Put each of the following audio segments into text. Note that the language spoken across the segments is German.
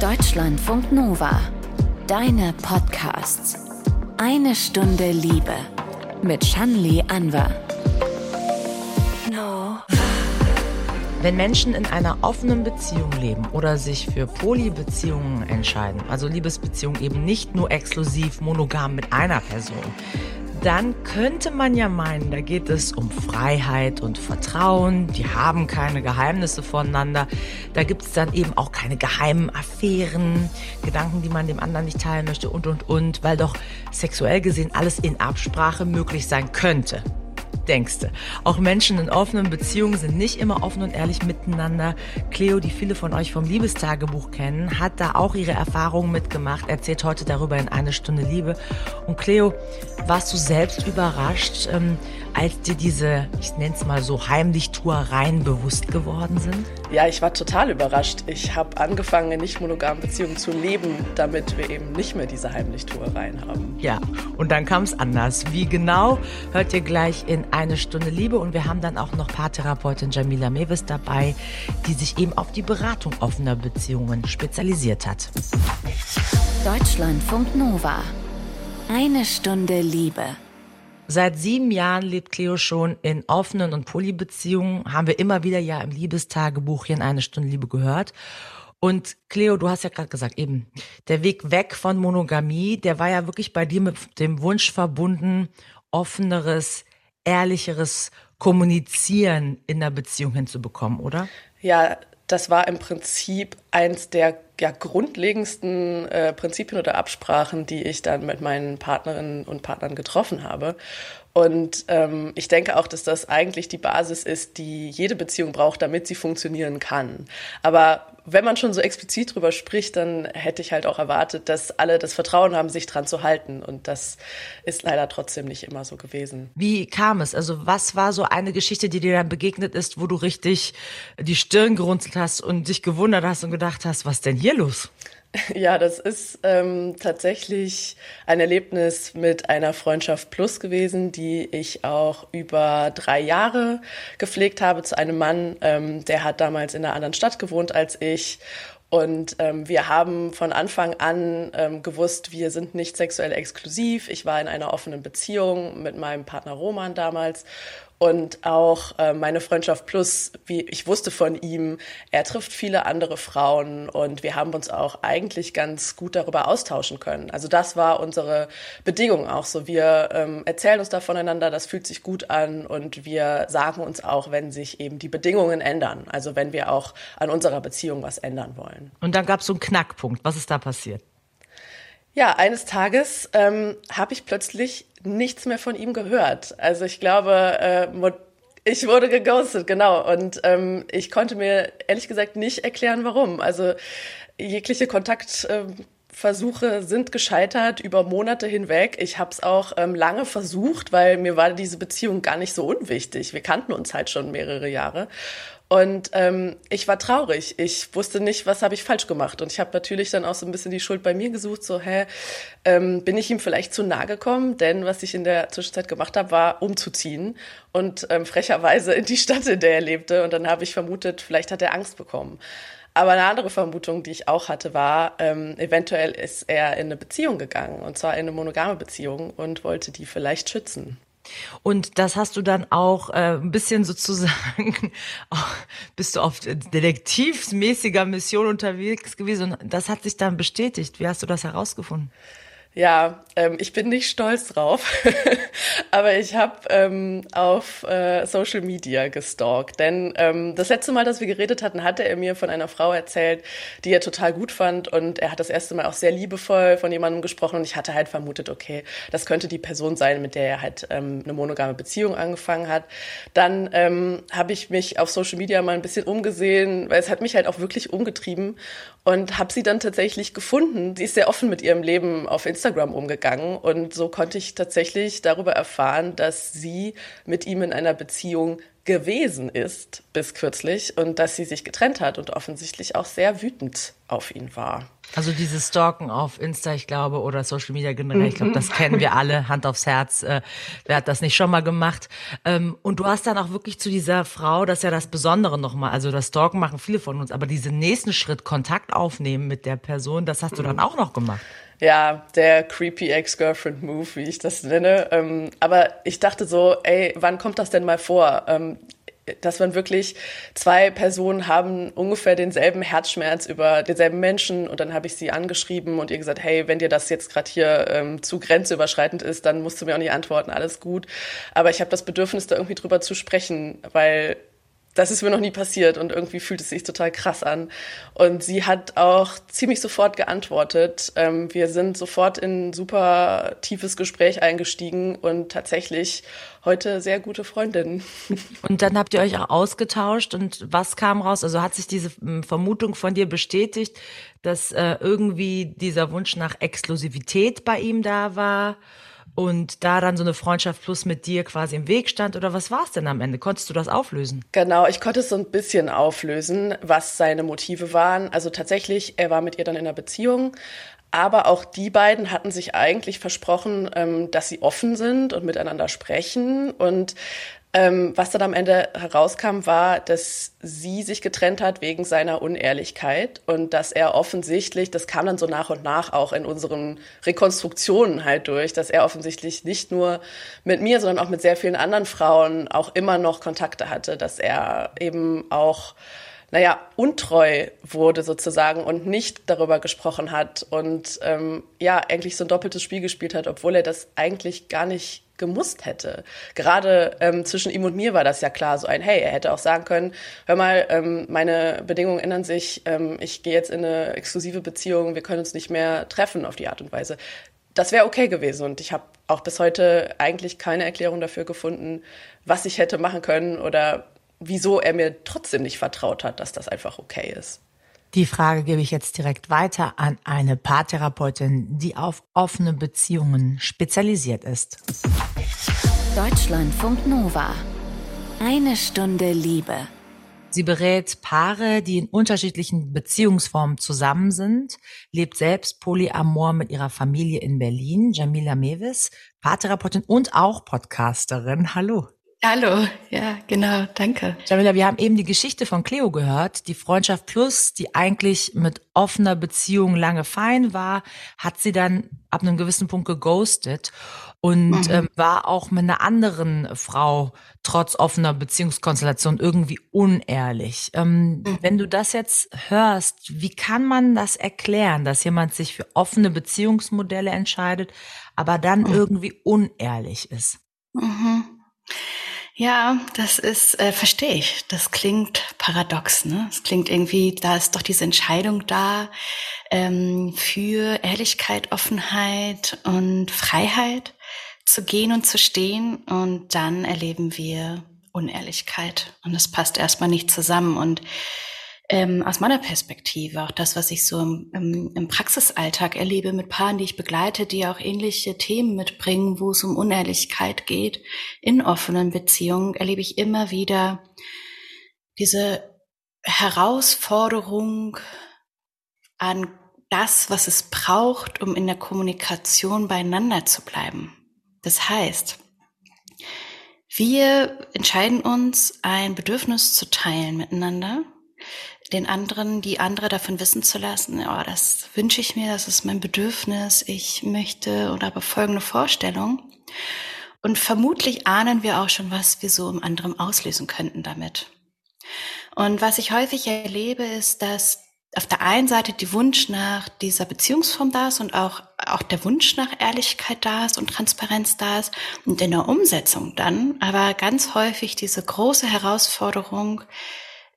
Deutschlandfunk Nova. Deine Podcasts. Eine Stunde Liebe. Mit Shanli Anwar. No. Wenn Menschen in einer offenen Beziehung leben oder sich für Polybeziehungen entscheiden, also Liebesbeziehungen eben nicht nur exklusiv monogam mit einer Person, dann könnte man ja meinen, da geht es um Freiheit und Vertrauen, die haben keine Geheimnisse voneinander, da gibt es dann eben auch keine geheimen Affären, Gedanken, die man dem anderen nicht teilen möchte und, und, und, weil doch sexuell gesehen alles in Absprache möglich sein könnte denkst. Auch Menschen in offenen Beziehungen sind nicht immer offen und ehrlich miteinander. Cleo, die viele von euch vom Liebestagebuch kennen, hat da auch ihre Erfahrungen mitgemacht, erzählt heute darüber in eine Stunde Liebe. Und Cleo, warst du selbst überrascht, ähm, als dir diese, ich nenne es mal so, Heimlichtuereien bewusst geworden sind? Ja, ich war total überrascht. Ich habe angefangen, in nicht monogamen Beziehungen zu leben, damit wir eben nicht mehr diese Heimlichtuereien haben. Ja, und dann kam es anders. Wie genau, hört ihr gleich in eine Stunde Liebe. Und wir haben dann auch noch Paartherapeutin Jamila Mewis dabei, die sich eben auf die Beratung offener Beziehungen spezialisiert hat. Deutschlandfunk Nova. Eine Stunde Liebe. Seit sieben Jahren lebt Cleo schon in offenen und Polybeziehungen. Haben wir immer wieder ja im Liebestagebuch hier in eine Stunde Liebe gehört. Und Cleo, du hast ja gerade gesagt, eben, der Weg weg von Monogamie, der war ja wirklich bei dir mit dem Wunsch verbunden, offeneres, ehrlicheres Kommunizieren in der Beziehung hinzubekommen, oder? Ja, das war im Prinzip eins der ja, grundlegendsten äh, Prinzipien oder Absprachen, die ich dann mit meinen Partnerinnen und Partnern getroffen habe. Und ähm, ich denke auch, dass das eigentlich die Basis ist, die jede Beziehung braucht, damit sie funktionieren kann. Aber wenn man schon so explizit drüber spricht, dann hätte ich halt auch erwartet, dass alle das Vertrauen haben, sich dran zu halten. Und das ist leider trotzdem nicht immer so gewesen. Wie kam es? Also was war so eine Geschichte, die dir dann begegnet ist, wo du richtig die Stirn gerunzelt hast und dich gewundert hast und gedacht hast, was denn hier los? Ja, das ist ähm, tatsächlich ein Erlebnis mit einer Freundschaft Plus gewesen, die ich auch über drei Jahre gepflegt habe zu einem Mann, ähm, der hat damals in einer anderen Stadt gewohnt als ich. Und ähm, wir haben von Anfang an ähm, gewusst, wir sind nicht sexuell exklusiv. Ich war in einer offenen Beziehung mit meinem Partner Roman damals und auch äh, meine Freundschaft plus, wie ich wusste von ihm, er trifft viele andere Frauen und wir haben uns auch eigentlich ganz gut darüber austauschen können. Also das war unsere Bedingung auch so. Wir ähm, erzählen uns da voneinander, das fühlt sich gut an und wir sagen uns auch, wenn sich eben die Bedingungen ändern. Also wenn wir auch an unserer Beziehung was ändern wollen. Und dann gab es so einen Knackpunkt. Was ist da passiert? Ja, eines Tages ähm, habe ich plötzlich nichts mehr von ihm gehört. Also ich glaube, äh, ich wurde geghostet, genau. Und ähm, ich konnte mir ehrlich gesagt nicht erklären, warum. Also jegliche Kontaktversuche äh, sind gescheitert über Monate hinweg. Ich habe es auch ähm, lange versucht, weil mir war diese Beziehung gar nicht so unwichtig. Wir kannten uns halt schon mehrere Jahre. Und ähm, ich war traurig. Ich wusste nicht, was habe ich falsch gemacht. Und ich habe natürlich dann auch so ein bisschen die Schuld bei mir gesucht. So, hä, ähm, bin ich ihm vielleicht zu nahe gekommen? Denn was ich in der Zwischenzeit gemacht habe, war umzuziehen und ähm, frecherweise in die Stadt, in der er lebte. Und dann habe ich vermutet, vielleicht hat er Angst bekommen. Aber eine andere Vermutung, die ich auch hatte, war, ähm, eventuell ist er in eine Beziehung gegangen. Und zwar in eine monogame Beziehung und wollte die vielleicht schützen. Und das hast du dann auch äh, ein bisschen sozusagen, bist du auf detektivsmäßiger Mission unterwegs gewesen und das hat sich dann bestätigt. Wie hast du das herausgefunden? Ja, ähm, ich bin nicht stolz drauf, aber ich habe ähm, auf äh, Social Media gestalkt. Denn ähm, das letzte Mal, dass wir geredet hatten, hatte er mir von einer Frau erzählt, die er total gut fand. Und er hat das erste Mal auch sehr liebevoll von jemandem gesprochen. Und ich hatte halt vermutet, okay, das könnte die Person sein, mit der er halt ähm, eine monogame Beziehung angefangen hat. Dann ähm, habe ich mich auf Social Media mal ein bisschen umgesehen, weil es hat mich halt auch wirklich umgetrieben und habe sie dann tatsächlich gefunden. Sie ist sehr offen mit ihrem Leben auf Instagram Instagram umgegangen und so konnte ich tatsächlich darüber erfahren, dass sie mit ihm in einer Beziehung gewesen ist bis kürzlich und dass sie sich getrennt hat und offensichtlich auch sehr wütend auf ihn war. Also dieses Stalken auf Insta, ich glaube, oder Social Media generell, ich glaube, das kennen wir alle, Hand aufs Herz. Äh, wer hat das nicht schon mal gemacht? Ähm, und du hast dann auch wirklich zu dieser Frau, das ist ja das Besondere nochmal, also das Stalken machen viele von uns, aber diesen nächsten Schritt, Kontakt aufnehmen mit der Person, das hast du dann auch noch gemacht. Ja, der creepy Ex-Girlfriend-Move, wie ich das nenne. Ähm, aber ich dachte so, ey, wann kommt das denn mal vor? Ähm, dass man wirklich zwei Personen haben ungefähr denselben Herzschmerz über denselben Menschen und dann habe ich sie angeschrieben und ihr gesagt, hey, wenn dir das jetzt gerade hier ähm, zu grenzüberschreitend ist, dann musst du mir auch nicht antworten, alles gut. Aber ich habe das Bedürfnis, da irgendwie drüber zu sprechen, weil das ist mir noch nie passiert und irgendwie fühlt es sich total krass an. Und sie hat auch ziemlich sofort geantwortet. Ähm, wir sind sofort in ein super tiefes Gespräch eingestiegen und tatsächlich heute sehr gute Freundinnen. Und dann habt ihr euch auch ausgetauscht und was kam raus? Also hat sich diese hm, Vermutung von dir bestätigt, dass äh, irgendwie dieser Wunsch nach Exklusivität bei ihm da war? Und da dann so eine Freundschaft plus mit dir quasi im Weg stand oder was war es denn am Ende? Konntest du das auflösen? Genau, ich konnte es so ein bisschen auflösen, was seine Motive waren. Also tatsächlich, er war mit ihr dann in einer Beziehung, aber auch die beiden hatten sich eigentlich versprochen, ähm, dass sie offen sind und miteinander sprechen. Und ähm, was dann am Ende herauskam, war, dass sie sich getrennt hat wegen seiner Unehrlichkeit und dass er offensichtlich, das kam dann so nach und nach auch in unseren Rekonstruktionen halt durch, dass er offensichtlich nicht nur mit mir, sondern auch mit sehr vielen anderen Frauen auch immer noch Kontakte hatte, dass er eben auch naja, untreu wurde sozusagen und nicht darüber gesprochen hat und ähm, ja, eigentlich so ein doppeltes Spiel gespielt hat, obwohl er das eigentlich gar nicht gemusst hätte. Gerade ähm, zwischen ihm und mir war das ja klar, so ein Hey, er hätte auch sagen können, hör mal, ähm, meine Bedingungen ändern sich, ähm, ich gehe jetzt in eine exklusive Beziehung, wir können uns nicht mehr treffen auf die Art und Weise. Das wäre okay gewesen und ich habe auch bis heute eigentlich keine Erklärung dafür gefunden, was ich hätte machen können oder wieso er mir trotzdem nicht vertraut hat, dass das einfach okay ist. Die Frage gebe ich jetzt direkt weiter an eine Paartherapeutin, die auf offene Beziehungen spezialisiert ist. Deutschlandfunk Nova. Eine Stunde Liebe. Sie berät Paare, die in unterschiedlichen Beziehungsformen zusammen sind, lebt selbst Polyamor mit ihrer Familie in Berlin. Jamila Mewis, Paartherapeutin und auch Podcasterin. Hallo. Hallo, ja, genau, danke. Jamila, wir haben eben die Geschichte von Cleo gehört. Die Freundschaft Plus, die eigentlich mit offener Beziehung lange fein war, hat sie dann ab einem gewissen Punkt geghostet und mhm. ähm, war auch mit einer anderen Frau trotz offener Beziehungskonstellation irgendwie unehrlich. Ähm, mhm. Wenn du das jetzt hörst, wie kann man das erklären, dass jemand sich für offene Beziehungsmodelle entscheidet, aber dann mhm. irgendwie unehrlich ist? Ja, das ist, äh, verstehe ich. Das klingt paradox, ne? Es klingt irgendwie, da ist doch diese Entscheidung da ähm, für Ehrlichkeit, Offenheit und Freiheit zu gehen und zu stehen. Und dann erleben wir Unehrlichkeit. Und das passt erstmal nicht zusammen. Und ähm, aus meiner Perspektive, auch das, was ich so im, im, im Praxisalltag erlebe mit Paaren, die ich begleite, die auch ähnliche Themen mitbringen, wo es um Unehrlichkeit geht, in offenen Beziehungen, erlebe ich immer wieder diese Herausforderung an das, was es braucht, um in der Kommunikation beieinander zu bleiben. Das heißt, wir entscheiden uns, ein Bedürfnis zu teilen miteinander den anderen, die andere davon wissen zu lassen, ja, das wünsche ich mir, das ist mein Bedürfnis, ich möchte oder habe folgende Vorstellung. Und vermutlich ahnen wir auch schon, was wir so im anderen auslösen könnten damit. Und was ich häufig erlebe, ist, dass auf der einen Seite die Wunsch nach dieser Beziehungsform da ist und auch, auch der Wunsch nach Ehrlichkeit da ist und Transparenz da ist und in der Umsetzung dann aber ganz häufig diese große Herausforderung,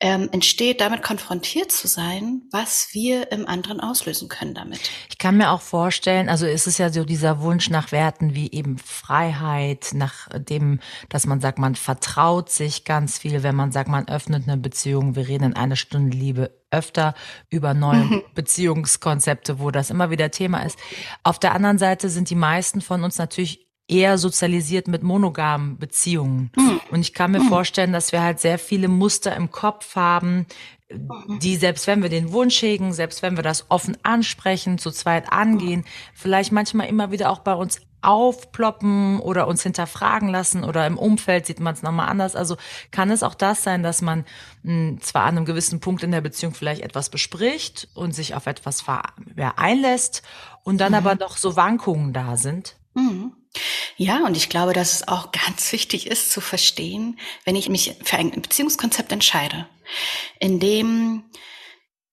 ähm, entsteht, damit konfrontiert zu sein, was wir im anderen auslösen können damit. Ich kann mir auch vorstellen, also es ist ja so dieser Wunsch nach Werten wie eben Freiheit, nach dem, dass man sagt, man vertraut sich ganz viel, wenn man sagt, man öffnet eine Beziehung, wir reden in einer Stunde Liebe öfter über neue. Beziehungskonzepte, wo das immer wieder Thema ist. Auf der anderen Seite sind die meisten von uns natürlich eher sozialisiert mit monogamen Beziehungen. Mhm. Und ich kann mir mhm. vorstellen, dass wir halt sehr viele Muster im Kopf haben, die selbst wenn wir den Wunsch hegen, selbst wenn wir das offen ansprechen, zu zweit angehen, vielleicht manchmal immer wieder auch bei uns aufploppen oder uns hinterfragen lassen oder im Umfeld sieht man es nochmal anders. Also kann es auch das sein, dass man mh, hm, zwar an einem gewissen Punkt in der Beziehung vielleicht etwas bespricht und sich auf etwas einlässt und dann mhm. aber doch so Wankungen da sind? Mhm. Ja, und ich glaube, dass es auch ganz wichtig ist zu verstehen, wenn ich mich für ein Beziehungskonzept entscheide, in dem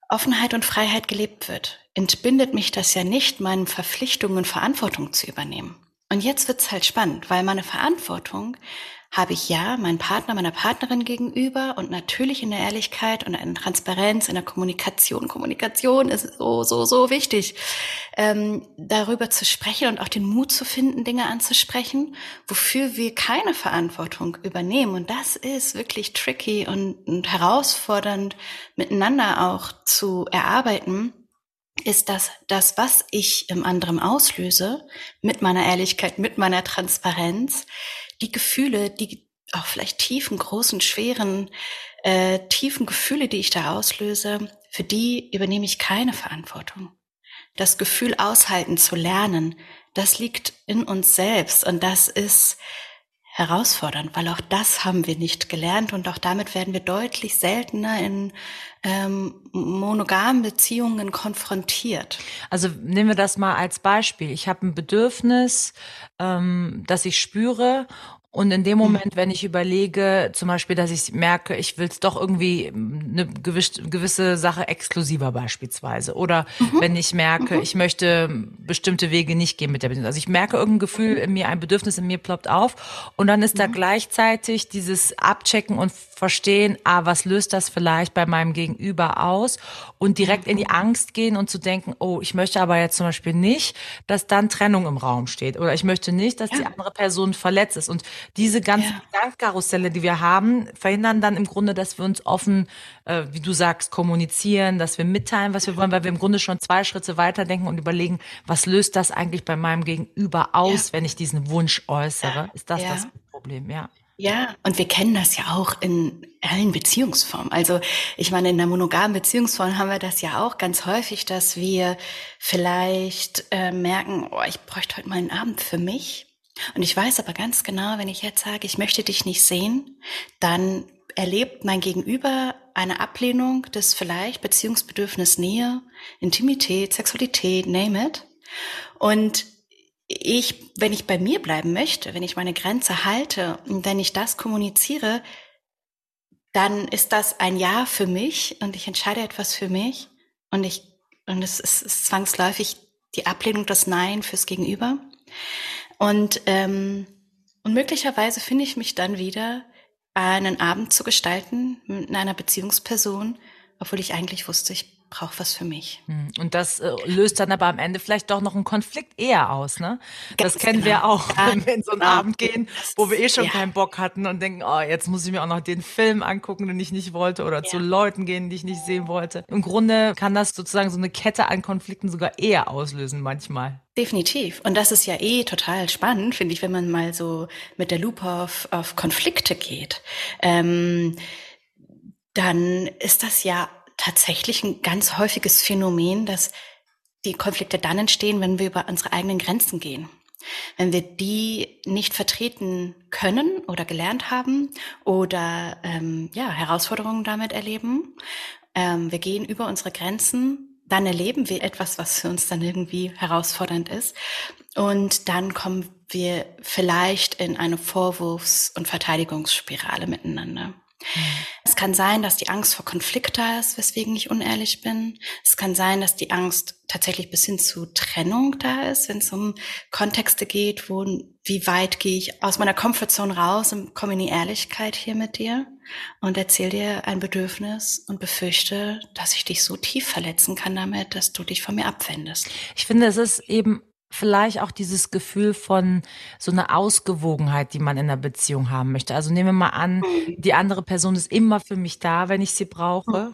Offenheit und Freiheit gelebt wird, entbindet mich das ja nicht, meinen Verpflichtungen und Verantwortung zu übernehmen. Und jetzt wird's halt spannend, weil meine Verantwortung habe ich ja meinen Partner, meiner Partnerin gegenüber und natürlich in der Ehrlichkeit und in Transparenz, in der Kommunikation. Kommunikation ist so, so, so wichtig, ähm, darüber zu sprechen und auch den Mut zu finden, Dinge anzusprechen, wofür wir keine Verantwortung übernehmen. Und das ist wirklich tricky und, und herausfordernd miteinander auch zu erarbeiten ist, dass das, was ich im anderen auslöse, mit meiner Ehrlichkeit, mit meiner Transparenz, die Gefühle, die auch vielleicht tiefen, großen, schweren, äh, tiefen Gefühle, die ich da auslöse, für die übernehme ich keine Verantwortung. Das Gefühl aushalten zu lernen, das liegt in uns selbst und das ist herausfordernd, weil auch das haben wir nicht gelernt und auch damit werden wir deutlich seltener in ähm, monogamen Beziehungen konfrontiert. Also nehmen wir das mal als Beispiel. Ich habe ein Bedürfnis, ähm, das ich spüre und in dem mhm. Moment, wenn ich überlege, zum Beispiel, dass ich merke, ich will es doch irgendwie eine gewisse Sache exklusiver beispielsweise. Oder mhm. wenn ich merke, mhm. ich möchte bestimmte Wege nicht gehen mit der Beziehung. Also ich merke irgendein Gefühl in mir, ein Bedürfnis in mir ploppt auf. Und dann ist da mhm. gleichzeitig dieses Abchecken und Verstehen, ah, was löst das vielleicht bei meinem Gegenüber aus? Und direkt in die Angst gehen und zu denken, oh, ich möchte aber jetzt zum Beispiel nicht, dass dann Trennung im Raum steht. Oder ich möchte nicht, dass ja. die andere Person verletzt ist. Und diese ganzen ja. Gedankenkarusselle, die wir haben, verhindern dann im Grunde, dass wir uns offen, äh, wie du sagst, kommunizieren, dass wir mitteilen, was wir wollen, weil wir im Grunde schon zwei Schritte weiterdenken und überlegen, was löst das eigentlich bei meinem Gegenüber aus, ja. wenn ich diesen Wunsch äußere? Ist das das Problem? Ja. Ja, und wir kennen das ja auch in allen Beziehungsformen. Also ich meine, in der monogamen Beziehungsform haben wir das ja auch ganz häufig, dass wir vielleicht äh, merken, oh, ich bräuchte heute mal einen Abend für mich. Und ich weiß aber ganz genau, wenn ich jetzt sage, ich möchte dich nicht sehen, dann erlebt mein Gegenüber eine Ablehnung des vielleicht Beziehungsbedürfnis Nähe, Intimität, Sexualität, name it. Und ich, wenn ich bei mir bleiben möchte, wenn ich meine Grenze halte und wenn ich das kommuniziere, dann ist das ein Ja für mich und ich entscheide etwas für mich und ich, und es ist, ist zwangsläufig die Ablehnung, das Nein fürs Gegenüber. Und, ähm, und möglicherweise finde ich mich dann wieder, einen Abend zu gestalten mit einer Beziehungsperson, obwohl ich eigentlich wusste, ich brauche was für mich. Hm, und das äh, löst dann aber am Ende vielleicht doch noch einen Konflikt eher aus, ne? Ganz das kennen genau. wir auch, wenn wir in so einen genau. Abend gehen, wo wir eh schon ja. keinen Bock hatten und denken, oh, jetzt muss ich mir auch noch den Film angucken, den ich nicht wollte, oder ja. zu Leuten gehen, die ich nicht sehen wollte. Im Grunde kann das sozusagen so eine Kette an Konflikten sogar eher auslösen manchmal. Definitiv. Und das ist ja eh total spannend, finde ich, wenn man mal so mit der Lupe auf, auf Konflikte geht. Ähm, dann ist das ja tatsächlich ein ganz häufiges Phänomen, dass die Konflikte dann entstehen, wenn wir über unsere eigenen Grenzen gehen. Wenn wir die nicht vertreten können oder gelernt haben oder ähm, ja, Herausforderungen damit erleben, ähm, wir gehen über unsere Grenzen, dann erleben wir etwas, was für uns dann irgendwie herausfordernd ist. Und dann kommen wir vielleicht in eine Vorwurfs- und Verteidigungsspirale miteinander. Es kann sein, dass die Angst vor Konflikt da ist, weswegen ich unehrlich bin. Es kann sein, dass die Angst tatsächlich bis hin zu Trennung da ist, wenn es um Kontexte geht, wo, wie weit gehe ich aus meiner Comfortzone raus und komme in die Ehrlichkeit hier mit dir und erzähle dir ein Bedürfnis und befürchte, dass ich dich so tief verletzen kann damit, dass du dich von mir abwendest. Ich finde, es ist eben vielleicht auch dieses Gefühl von so einer Ausgewogenheit, die man in einer Beziehung haben möchte. Also nehmen wir mal an, die andere Person ist immer für mich da, wenn ich sie brauche.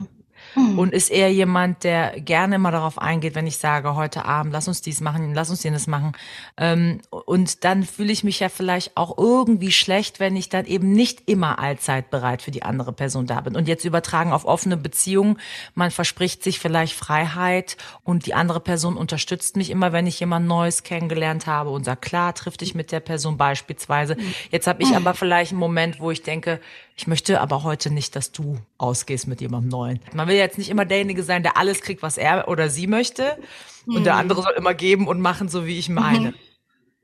Mhm. und ist eher jemand, der gerne mal darauf eingeht, wenn ich sage, heute Abend, lass uns dies machen, lass uns jenes machen. Ähm, und dann fühle ich mich ja vielleicht auch irgendwie schlecht, wenn ich dann eben nicht immer allzeit bereit für die andere Person da bin. Und jetzt übertragen auf offene Beziehungen, man verspricht sich vielleicht Freiheit und die andere Person unterstützt mich immer, wenn ich jemand Neues kennengelernt habe und sagt, klar, triff dich mit der Person beispielsweise. Jetzt habe ich aber vielleicht einen Moment, wo ich denke, ich möchte aber heute nicht, dass du ausgehst mit jemandem Neuen. Man will jetzt nicht immer derjenige sein, der alles kriegt, was er oder sie möchte. Und mhm. der andere soll immer geben und machen, so wie ich meine. Mhm.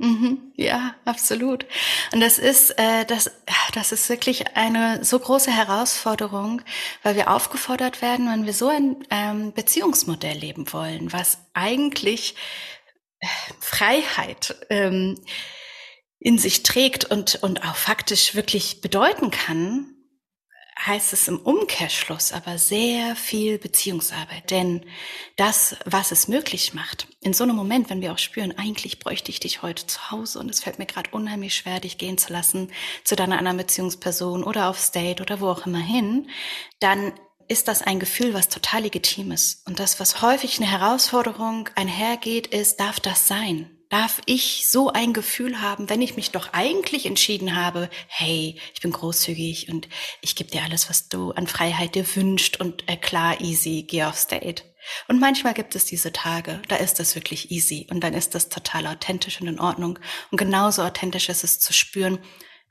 Mhm, ja, absolut. Und das ist, äh, das, das ist wirklich eine so große Herausforderung, weil wir aufgefordert werden, wenn wir so ein ähm, Beziehungsmodell leben wollen, was eigentlich äh, Freiheit ähm, in sich trägt und, und auch faktisch wirklich bedeuten kann, heißt es im Umkehrschluss aber sehr viel Beziehungsarbeit. Denn das, was es möglich macht, in so einem Moment, wenn wir auch spüren, eigentlich bräuchte ich dich heute zu Hause und es fällt mir gerade unheimlich schwer, dich gehen zu lassen zu deiner anderen Beziehungsperson oder aufs Date oder wo auch immer hin, dann ist das ein Gefühl, was total legitim ist. Und das, was häufig eine Herausforderung einhergeht, ist, darf das sein? Darf ich so ein Gefühl haben, wenn ich mich doch eigentlich entschieden habe, hey, ich bin großzügig und ich gebe dir alles, was du an Freiheit dir wünscht und äh, klar, easy, geh aufs Date. Und manchmal gibt es diese Tage, da ist das wirklich easy und dann ist das total authentisch und in Ordnung. Und genauso authentisch ist es zu spüren,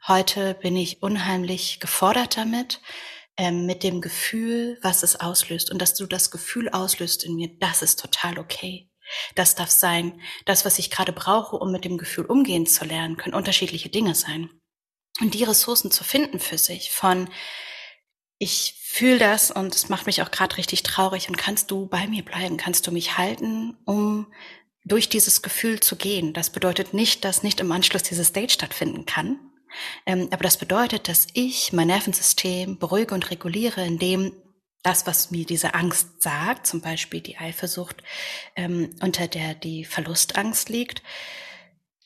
heute bin ich unheimlich gefordert damit, ähm, mit dem Gefühl, was es auslöst. Und dass du das Gefühl auslöst in mir, das ist total okay. Das darf sein. Das, was ich gerade brauche, um mit dem Gefühl umgehen zu lernen, können unterschiedliche Dinge sein. Und die Ressourcen zu finden für sich von, ich fühle das und es macht mich auch gerade richtig traurig und kannst du bei mir bleiben, kannst du mich halten, um durch dieses Gefühl zu gehen. Das bedeutet nicht, dass nicht im Anschluss dieses Date stattfinden kann. Ähm, aber das bedeutet, dass ich mein Nervensystem beruhige und reguliere, indem das, was mir diese Angst sagt, zum Beispiel die Eifersucht, ähm, unter der die Verlustangst liegt,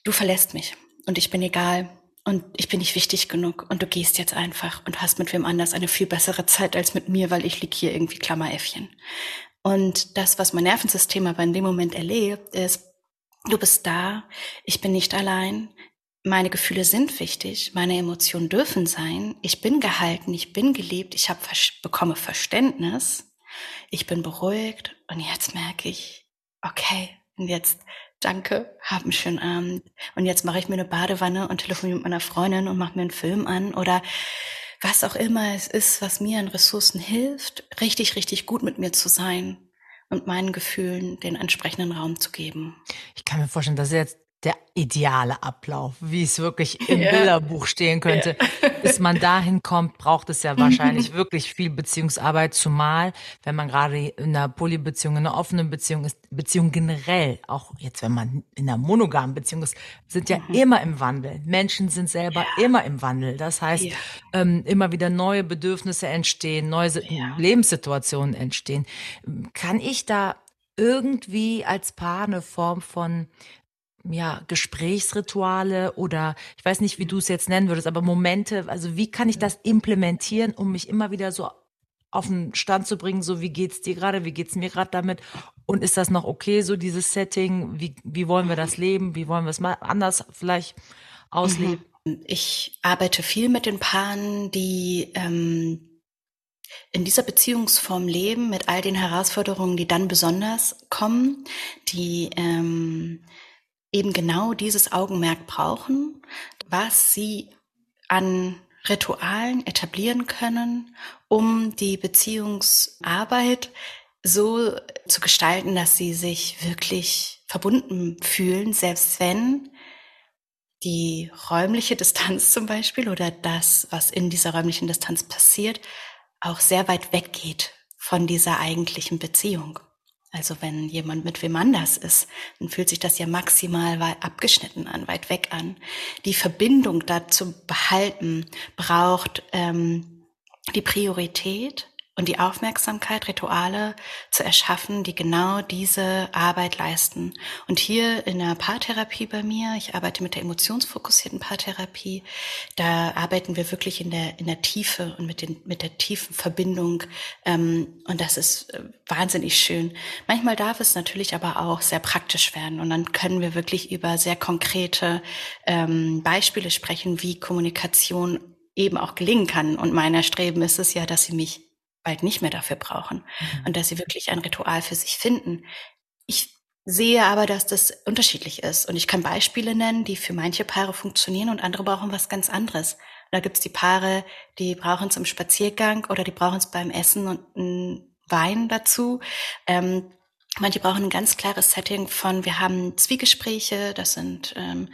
du verlässt mich und ich bin egal und ich bin nicht wichtig genug und du gehst jetzt einfach und hast mit wem anders eine viel bessere Zeit als mit mir, weil ich lieg hier irgendwie Klammeräffchen. Und das, was mein Nervensystem aber in dem Moment erlebt, ist, du bist da, ich bin nicht allein, meine Gefühle sind wichtig, meine Emotionen dürfen sein, ich bin gehalten, ich bin geliebt, ich hab, bekomme Verständnis, ich bin beruhigt und jetzt merke ich, okay, und jetzt danke, hab einen schönen Abend. Und jetzt mache ich mir eine Badewanne und telefoniere mit meiner Freundin und mache mir einen Film an oder was auch immer es ist, was mir an Ressourcen hilft, richtig, richtig gut mit mir zu sein und meinen Gefühlen den entsprechenden Raum zu geben. Ich kann mir vorstellen, dass jetzt der ideale Ablauf, wie es wirklich im ja. Bilderbuch stehen könnte. Ja. Bis man dahin kommt, braucht es ja wahrscheinlich wirklich viel Beziehungsarbeit, zumal wenn man gerade in einer Polybeziehung, in einer offenen Beziehung ist, Beziehung generell, auch jetzt wenn man in einer monogamen Beziehung ist, sind ja mhm. immer im Wandel. Menschen sind selber ja. immer im Wandel. Das heißt, ähm, immer wieder neue Bedürfnisse entstehen, neue Lebenssituationen entstehen. Kann ich da irgendwie als Paar eine Form von ja, Gesprächsrituale oder ich weiß nicht, wie du es jetzt nennen würdest, aber Momente, also wie kann ich das implementieren, um mich immer wieder so auf den Stand zu bringen, so wie geht's dir gerade, wie geht's mir gerade damit und ist das noch okay, so dieses Setting, wie, wie wollen wir das leben, wie wollen wir es mal anders vielleicht ausleben? Mhm. Ich arbeite viel mit den Paaren, die ähm, in dieser Beziehungsform leben, mit all den Herausforderungen, die dann besonders kommen, die ähm, eben genau dieses Augenmerk brauchen, was sie an Ritualen etablieren können, um die Beziehungsarbeit so zu gestalten, dass sie sich wirklich verbunden fühlen, selbst wenn die räumliche Distanz zum Beispiel oder das, was in dieser räumlichen Distanz passiert, auch sehr weit weggeht von dieser eigentlichen Beziehung. Also wenn jemand mit wem anders ist, dann fühlt sich das ja maximal abgeschnitten an, weit weg an. Die Verbindung dazu behalten braucht ähm, die Priorität und die Aufmerksamkeit, Rituale zu erschaffen, die genau diese Arbeit leisten. Und hier in der Paartherapie bei mir, ich arbeite mit der emotionsfokussierten Paartherapie, da arbeiten wir wirklich in der, in der Tiefe und mit, den, mit der tiefen Verbindung. Ähm, und das ist äh, wahnsinnig schön. Manchmal darf es natürlich aber auch sehr praktisch werden. Und dann können wir wirklich über sehr konkrete ähm, Beispiele sprechen, wie Kommunikation eben auch gelingen kann. Und mein Erstreben ist es ja, dass sie mich bald nicht mehr dafür brauchen mhm. und dass sie wirklich ein Ritual für sich finden. Ich sehe aber, dass das unterschiedlich ist. Und ich kann Beispiele nennen, die für manche Paare funktionieren und andere brauchen was ganz anderes. Und da gibt's die Paare, die brauchen es im Spaziergang oder die brauchen es beim Essen und einen Wein dazu. Ähm, manche brauchen ein ganz klares Setting von, wir haben Zwiegespräche, das sind ähm,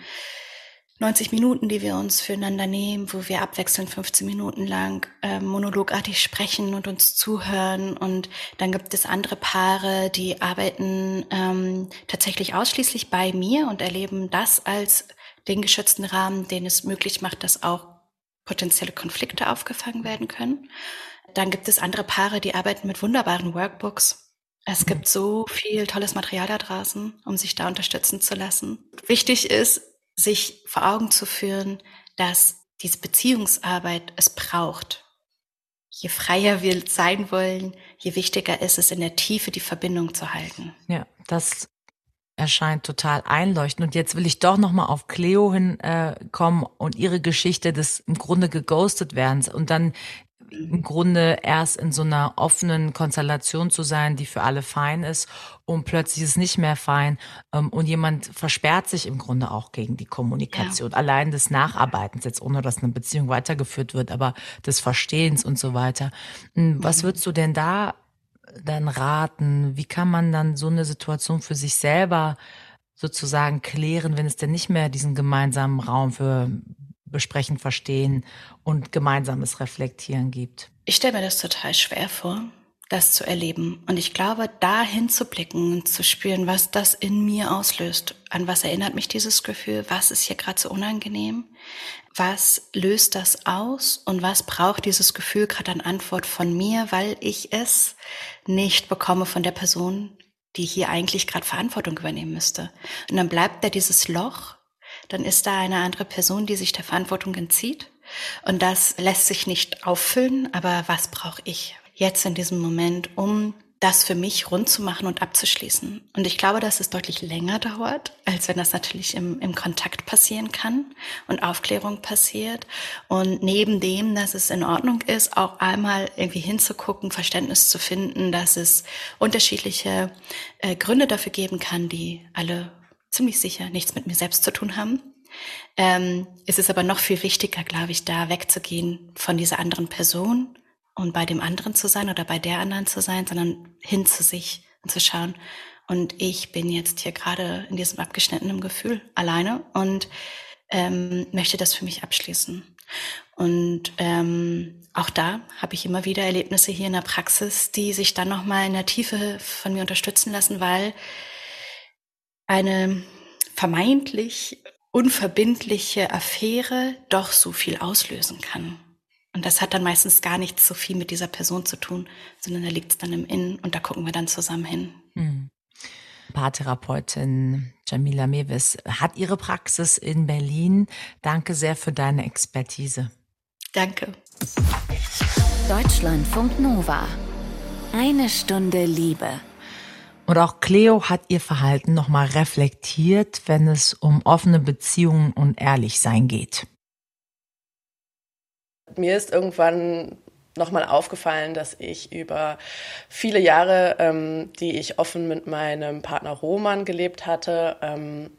90 Minuten, die wir uns füreinander nehmen, wo wir abwechselnd 15 Minuten lang äh, monologartig sprechen und uns zuhören. Und dann gibt es andere Paare, die arbeiten ähm, tatsächlich ausschließlich bei mir und erleben das als den geschützten Rahmen, den es möglich macht, dass auch potenzielle Konflikte aufgefangen werden können. Dann gibt es andere Paare, die arbeiten mit wunderbaren Workbooks. Es gibt so viel tolles Material da draußen, um sich da unterstützen zu lassen. Wichtig ist, sich vor Augen zu führen, dass diese Beziehungsarbeit es braucht. Je freier wir sein wollen, je wichtiger ist es, in der Tiefe die Verbindung zu halten. Ja, das erscheint total einleuchtend. Und jetzt will ich doch nochmal auf Cleo hinkommen äh, und ihre Geschichte des im Grunde geghostet werdens und dann im Grunde erst in so einer offenen Konstellation zu sein, die für alle fein ist und plötzlich ist es nicht mehr fein ähm, und jemand versperrt sich im Grunde auch gegen die Kommunikation. Ja. Allein des Nacharbeitens, jetzt ohne dass eine Beziehung weitergeführt wird, aber des Verstehens und so weiter. Hm, was würdest du denn da dann raten? Wie kann man dann so eine Situation für sich selber sozusagen klären, wenn es denn nicht mehr diesen gemeinsamen Raum für besprechen, verstehen und gemeinsames Reflektieren gibt. Ich stelle mir das total schwer vor, das zu erleben. Und ich glaube, da hinzublicken und zu spüren, was das in mir auslöst. An was erinnert mich dieses Gefühl? Was ist hier gerade so unangenehm? Was löst das aus? Und was braucht dieses Gefühl gerade an Antwort von mir, weil ich es nicht bekomme von der Person, die hier eigentlich gerade Verantwortung übernehmen müsste? Und dann bleibt da dieses Loch, dann ist da eine andere Person, die sich der Verantwortung entzieht. Und das lässt sich nicht auffüllen, aber was brauche ich jetzt in diesem Moment, um das für mich rund zu machen und abzuschließen. Und ich glaube, dass es deutlich länger dauert, als wenn das natürlich im, im Kontakt passieren kann und Aufklärung passiert. Und neben dem, dass es in Ordnung ist, auch einmal irgendwie hinzugucken, Verständnis zu finden, dass es unterschiedliche äh, Gründe dafür geben kann, die alle ziemlich sicher nichts mit mir selbst zu tun haben. Ähm, es ist aber noch viel wichtiger, glaube ich, da wegzugehen von dieser anderen Person und bei dem anderen zu sein oder bei der anderen zu sein, sondern hin zu sich und zu schauen. Und ich bin jetzt hier gerade in diesem abgeschnittenen Gefühl alleine und ähm, möchte das für mich abschließen. Und ähm, auch da habe ich immer wieder Erlebnisse hier in der Praxis, die sich dann nochmal in der Tiefe von mir unterstützen lassen, weil eine vermeintlich unverbindliche Affäre doch so viel auslösen kann. Und das hat dann meistens gar nichts so viel mit dieser Person zu tun, sondern da liegt es dann im Innen und da gucken wir dann zusammen hin. Hm. Paartherapeutin Jamila Mewis hat ihre Praxis in Berlin. Danke sehr für deine Expertise. Danke. Deutschlandfunk Nova. Eine Stunde Liebe. Und auch Cleo hat ihr Verhalten nochmal reflektiert, wenn es um offene Beziehungen und Ehrlichsein geht. Mir ist irgendwann nochmal aufgefallen, dass ich über viele Jahre, ähm, die ich offen mit meinem Partner Roman gelebt hatte, ähm,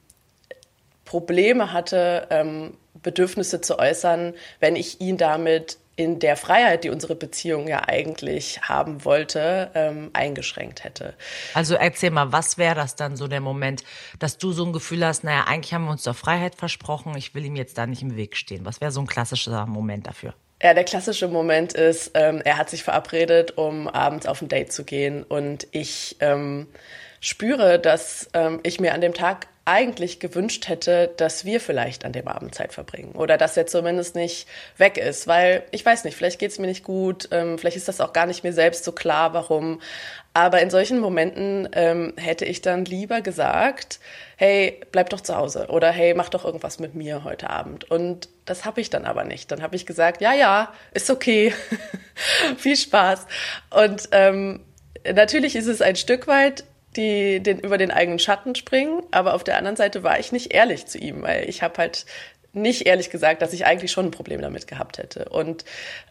Probleme hatte, ähm, Bedürfnisse zu äußern, wenn ich ihn damit in der Freiheit, die unsere Beziehung ja eigentlich haben wollte, ähm, eingeschränkt hätte. Also erzähl mal, was wäre das dann so der Moment, dass du so ein Gefühl hast, naja, eigentlich haben wir uns doch Freiheit versprochen, ich will ihm jetzt da nicht im Weg stehen. Was wäre so ein klassischer Moment dafür? Ja, der klassische Moment ist, ähm, er hat sich verabredet, um abends auf ein Date zu gehen und ich ähm, spüre, dass ähm, ich mir an dem Tag eigentlich gewünscht hätte, dass wir vielleicht an dem Abend Zeit verbringen oder dass er zumindest nicht weg ist, weil ich weiß nicht, vielleicht geht es mir nicht gut, ähm, vielleicht ist das auch gar nicht mir selbst so klar, warum. Aber in solchen Momenten ähm, hätte ich dann lieber gesagt, hey, bleib doch zu Hause oder hey, mach doch irgendwas mit mir heute Abend. Und das habe ich dann aber nicht. Dann habe ich gesagt, ja, ja, ist okay, viel Spaß. Und ähm, natürlich ist es ein Stück weit die den, über den eigenen Schatten springen, aber auf der anderen Seite war ich nicht ehrlich zu ihm, weil ich habe halt nicht ehrlich gesagt, dass ich eigentlich schon ein Problem damit gehabt hätte. Und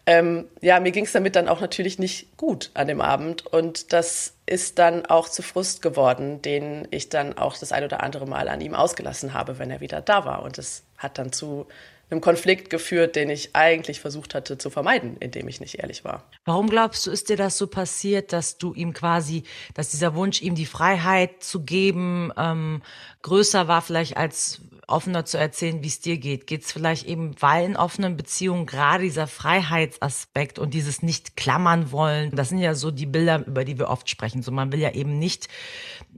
ähm, ja, mir ging es damit dann auch natürlich nicht gut an dem Abend. Und das ist dann auch zu Frust geworden, den ich dann auch das ein oder andere Mal an ihm ausgelassen habe, wenn er wieder da war. Und das hat dann zu einem Konflikt geführt, den ich eigentlich versucht hatte zu vermeiden, indem ich nicht ehrlich war. Warum glaubst du, ist dir das so passiert, dass du ihm quasi, dass dieser Wunsch, ihm die Freiheit zu geben, ähm, größer war vielleicht als offener zu erzählen, wie es dir geht? Geht es vielleicht eben, weil in offenen Beziehungen gerade dieser Freiheitsaspekt und dieses nicht klammern wollen, das sind ja so die Bilder, über die wir oft sprechen. So, man will ja eben nicht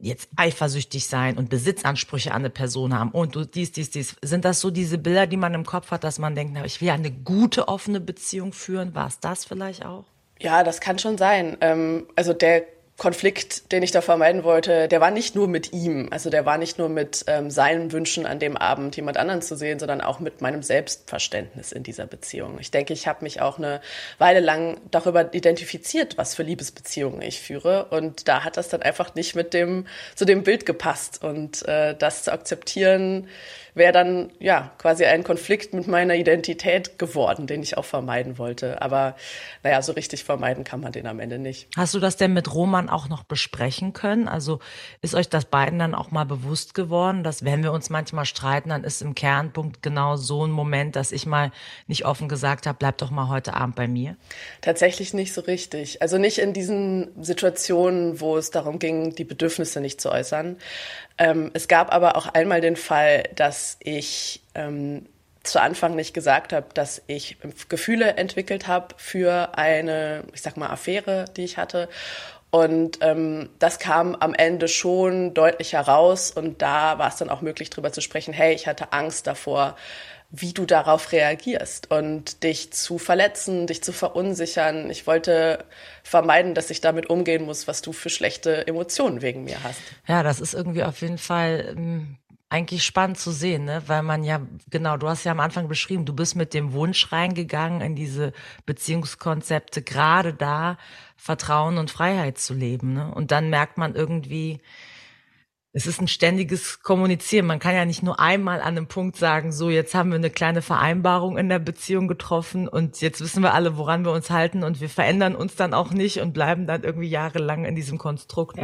jetzt eifersüchtig sein und Besitzansprüche an eine Person haben und dies, dies, dies. Sind das so diese Bilder, die man im Kopf hat, dass man denkt, na, ich will ja eine gute offene Beziehung führen? War es das vielleicht auch? Ja, das kann schon sein. Ähm, also der Konflikt, den ich da vermeiden wollte, der war nicht nur mit ihm, also der war nicht nur mit ähm, seinen Wünschen an dem Abend jemand anderen zu sehen, sondern auch mit meinem Selbstverständnis in dieser Beziehung. Ich denke, ich habe mich auch eine Weile lang darüber identifiziert, was für Liebesbeziehungen ich führe und da hat das dann einfach nicht mit dem zu dem Bild gepasst und äh, das zu akzeptieren wäre dann ja quasi ein Konflikt mit meiner Identität geworden, den ich auch vermeiden wollte. Aber naja, so richtig vermeiden kann man den am Ende nicht. Hast du das denn mit Roman auch noch besprechen können? Also ist euch das beiden dann auch mal bewusst geworden, dass wenn wir uns manchmal streiten, dann ist im Kernpunkt genau so ein Moment, dass ich mal nicht offen gesagt habe, bleib doch mal heute Abend bei mir? Tatsächlich nicht so richtig. Also nicht in diesen Situationen, wo es darum ging, die Bedürfnisse nicht zu äußern. Ähm, es gab aber auch einmal den Fall, dass ich ähm, zu Anfang nicht gesagt habe, dass ich Gefühle entwickelt habe für eine, ich sag mal, Affäre, die ich hatte. Und ähm, das kam am Ende schon deutlich heraus und da war es dann auch möglich, darüber zu sprechen, hey, ich hatte Angst davor, wie du darauf reagierst und dich zu verletzen, dich zu verunsichern. Ich wollte vermeiden, dass ich damit umgehen muss, was du für schlechte Emotionen wegen mir hast. Ja, das ist irgendwie auf jeden Fall ähm, eigentlich spannend zu sehen, ne? weil man ja, genau, du hast ja am Anfang beschrieben, du bist mit dem Wunsch reingegangen in diese Beziehungskonzepte, gerade da Vertrauen und Freiheit zu leben. Ne? Und dann merkt man irgendwie, es ist ein ständiges Kommunizieren. Man kann ja nicht nur einmal an einem Punkt sagen, so jetzt haben wir eine kleine Vereinbarung in der Beziehung getroffen und jetzt wissen wir alle, woran wir uns halten und wir verändern uns dann auch nicht und bleiben dann irgendwie jahrelang in diesem Konstrukt. Ne?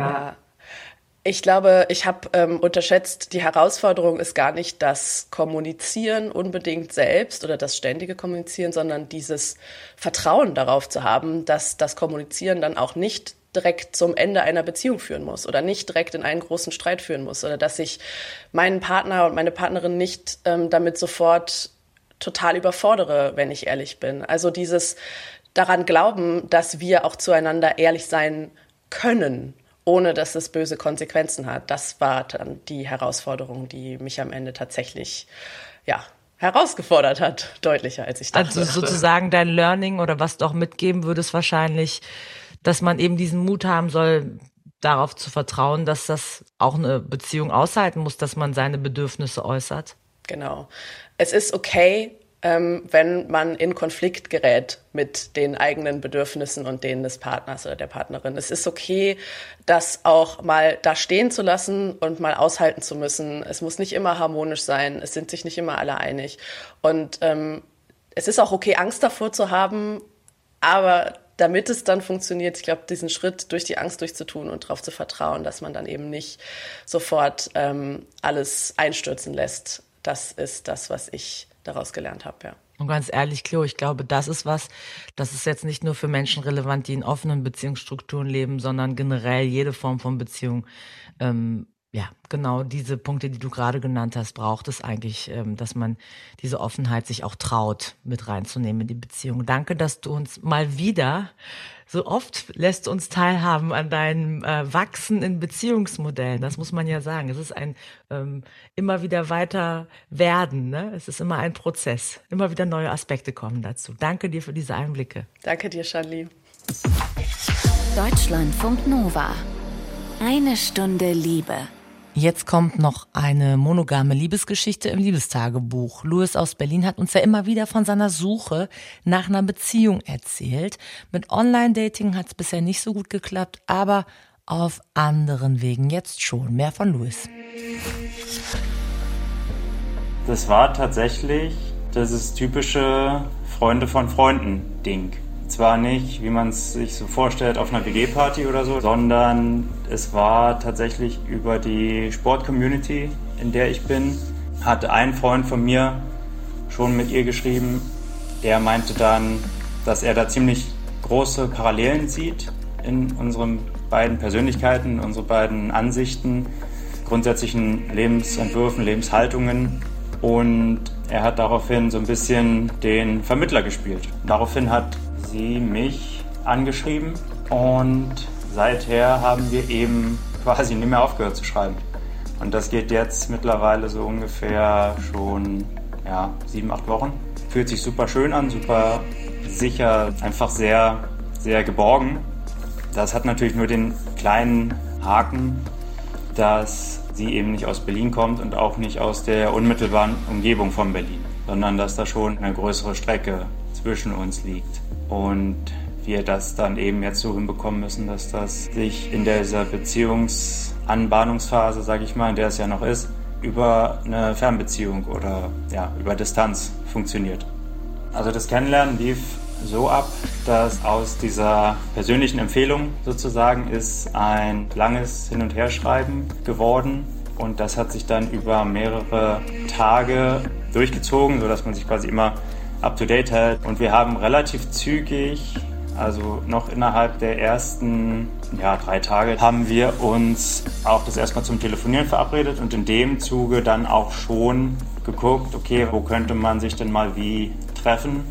Ich glaube, ich habe ähm, unterschätzt, die Herausforderung ist gar nicht das Kommunizieren unbedingt selbst oder das ständige Kommunizieren, sondern dieses Vertrauen darauf zu haben, dass das Kommunizieren dann auch nicht direkt zum Ende einer Beziehung führen muss oder nicht direkt in einen großen Streit führen muss oder dass ich meinen Partner und meine Partnerin nicht ähm, damit sofort total überfordere, wenn ich ehrlich bin. Also dieses daran glauben, dass wir auch zueinander ehrlich sein können, ohne dass es böse Konsequenzen hat. Das war dann die Herausforderung, die mich am Ende tatsächlich, ja, herausgefordert hat, deutlicher als ich dachte. Also sozusagen dein Learning oder was du auch mitgeben würdest wahrscheinlich, dass man eben diesen Mut haben soll, darauf zu vertrauen, dass das auch eine Beziehung aushalten muss, dass man seine Bedürfnisse äußert. Genau. Es ist okay, ähm, wenn man in Konflikt gerät mit den eigenen Bedürfnissen und denen des Partners oder der Partnerin. Es ist okay, das auch mal da stehen zu lassen und mal aushalten zu müssen. Es muss nicht immer harmonisch sein. Es sind sich nicht immer alle einig. Und ähm, es ist auch okay, Angst davor zu haben, aber damit es dann funktioniert, ich glaube, diesen Schritt durch die Angst durchzutun und darauf zu vertrauen, dass man dann eben nicht sofort ähm, alles einstürzen lässt, das ist das, was ich daraus gelernt habe, ja. Und ganz ehrlich, Cleo, ich glaube, das ist was, das ist jetzt nicht nur für Menschen relevant, die in offenen Beziehungsstrukturen leben, sondern generell jede Form von Beziehung ähm, Ja, genau diese Punkte, die du gerade genannt hast, braucht es eigentlich, ähm, dass man diese Offenheit sich auch traut, mit reinzunehmen in die Beziehung. Danke, dass du uns mal wieder so oft lässt uns teilhaben an deinem äh, Wachsen in Beziehungsmodellen. Das muss man ja sagen. Es ist ein ähm, immer wieder weiter werden. Ne? Es ist immer ein Prozess. Immer wieder neue Aspekte kommen dazu. Danke dir für diese Einblicke. Danke dir, Charlie. Deutschlandfunk Nova. Eine Stunde Liebe. Jetzt kommt noch eine monogame Liebesgeschichte im Liebestagebuch. Louis aus Berlin hat uns ja immer wieder von seiner Suche nach einer Beziehung erzählt. Mit Online-Dating hat es bisher nicht so gut geklappt, aber auf anderen Wegen jetzt schon. Mehr von Louis. Das war tatsächlich das typische Freunde von Freunden Ding. Zwar nicht, wie man es sich so vorstellt, auf einer WG-Party oder so, sondern es war tatsächlich über die Sport-Community, in der ich bin, hatte ein Freund von mir schon mit ihr geschrieben. Der meinte dann, dass er da ziemlich große Parallelen sieht in unseren beiden Persönlichkeiten, unsere beiden Ansichten, grundsätzlichen Lebensentwürfen, Lebenshaltungen. Und er hat daraufhin so ein bisschen den Vermittler gespielt. Daraufhin hat sie mich angeschrieben und seither haben wir eben quasi nicht mehr aufgehört zu schreiben. Und das geht jetzt mittlerweile so ungefähr schon ja, sieben, acht Wochen. Fühlt sich super schön an, super sicher, einfach sehr, sehr geborgen. Das hat natürlich nur den kleinen Haken, dass sie eben nicht aus Berlin kommt und auch nicht aus der unmittelbaren Umgebung von Berlin, sondern dass da schon eine größere Strecke zwischen uns liegt und wir das dann eben jetzt so hinbekommen müssen, dass das sich in dieser Beziehungsanbahnungsphase, sage ich mal, in der es ja noch ist, über eine Fernbeziehung oder ja, über Distanz funktioniert. Also das Kennenlernen lief so ab, dass aus dieser persönlichen Empfehlung sozusagen ist ein langes Hin- und Herschreiben geworden und das hat sich dann über mehrere Tage durchgezogen, sodass man sich quasi immer up-to-date hält. Und wir haben relativ zügig, also noch innerhalb der ersten ja, drei Tage, haben wir uns auch das erstmal zum Telefonieren verabredet und in dem Zuge dann auch schon geguckt, okay, wo könnte man sich denn mal wie treffen.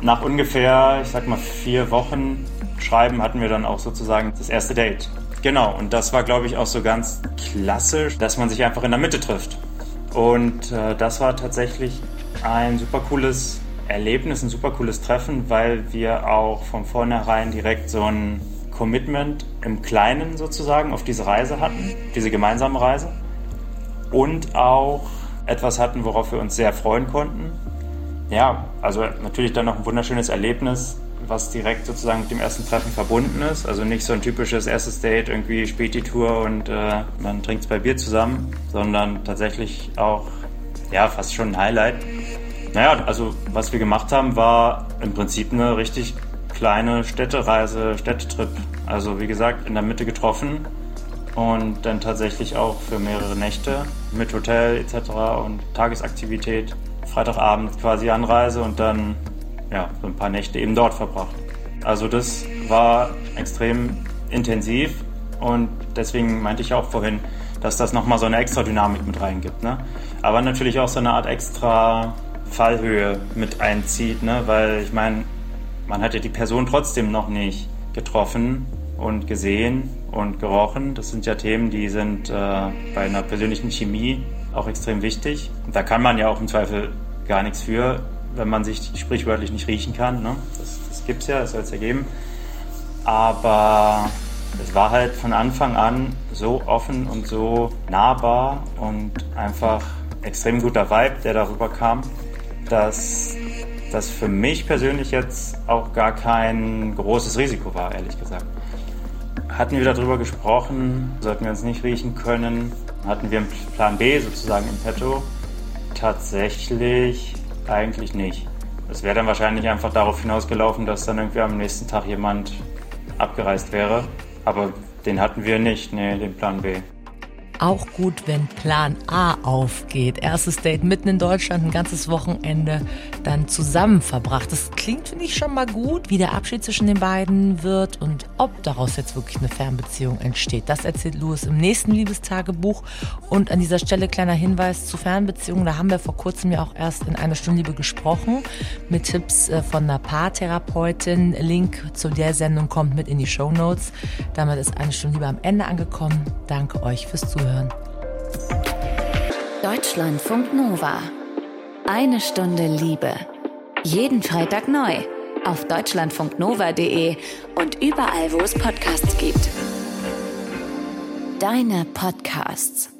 Nach ungefähr, ich sag mal, vier Wochen Schreiben hatten wir dann auch sozusagen das erste Date. Genau, und das war, glaube ich, auch so ganz klassisch, dass man sich einfach in der Mitte trifft. Und äh, das war tatsächlich ein super cooles Erlebnis, ein super cooles Treffen, weil wir auch von vornherein direkt so ein Commitment im Kleinen sozusagen auf diese Reise hatten, diese gemeinsame Reise. Und auch etwas hatten, worauf wir uns sehr freuen konnten. Ja, also natürlich dann noch ein wunderschönes Erlebnis, was direkt sozusagen mit dem ersten Treffen verbunden ist. Also nicht so ein typisches erstes Date, irgendwie Späti-Tour und äh, man trinkt zwei Bier zusammen, sondern tatsächlich auch ja, fast schon ein Highlight. Naja, also was wir gemacht haben, war im Prinzip eine richtig kleine Städtereise, Städtetrip. Also wie gesagt, in der Mitte getroffen und dann tatsächlich auch für mehrere Nächte mit Hotel etc. und Tagesaktivität. Freitagabend quasi Anreise und dann ja, so ein paar Nächte eben dort verbracht. Also das war extrem intensiv und deswegen meinte ich auch vorhin, dass das nochmal so eine extra Dynamik mit reingibt. Ne? Aber natürlich auch so eine Art extra Fallhöhe mit einzieht, ne? weil ich meine, man hat ja die Person trotzdem noch nicht getroffen und gesehen und gerochen. Das sind ja Themen, die sind äh, bei einer persönlichen Chemie auch extrem wichtig. Und da kann man ja auch im Zweifel gar nichts für, wenn man sich sprichwörtlich nicht riechen kann. Ne? Das, das gibt es ja, das soll es ja geben. Aber es war halt von Anfang an so offen und so nahbar und einfach extrem guter Vibe, der darüber kam dass das für mich persönlich jetzt auch gar kein großes Risiko war, ehrlich gesagt. Hatten wir darüber gesprochen, sollten wir uns nicht riechen können, hatten wir einen Plan B sozusagen im Petto? Tatsächlich eigentlich nicht. Es wäre dann wahrscheinlich einfach darauf hinausgelaufen, dass dann irgendwie am nächsten Tag jemand abgereist wäre. Aber den hatten wir nicht, nee, den Plan B auch gut, wenn Plan A aufgeht. Erstes Date mitten in Deutschland, ein ganzes Wochenende dann zusammen verbracht. Das klingt, finde ich, schon mal gut, wie der Abschied zwischen den beiden wird und ob daraus jetzt wirklich eine Fernbeziehung entsteht. Das erzählt Louis im nächsten Liebestagebuch. Und an dieser Stelle kleiner Hinweis zu Fernbeziehungen. Da haben wir vor kurzem ja auch erst in einer Stunde Liebe gesprochen mit Tipps äh, von einer Paartherapeutin. Link zu der Sendung kommt mit in die Show Notes. Damit ist eine Stunde Liebe am Ende angekommen. Danke euch fürs Zuhören. Deutschlandfunk Nova. Eine Stunde Liebe. Jeden Freitag neu. Auf deutschlandfunknova.de und überall, wo es Podcasts gibt. Deine Podcasts.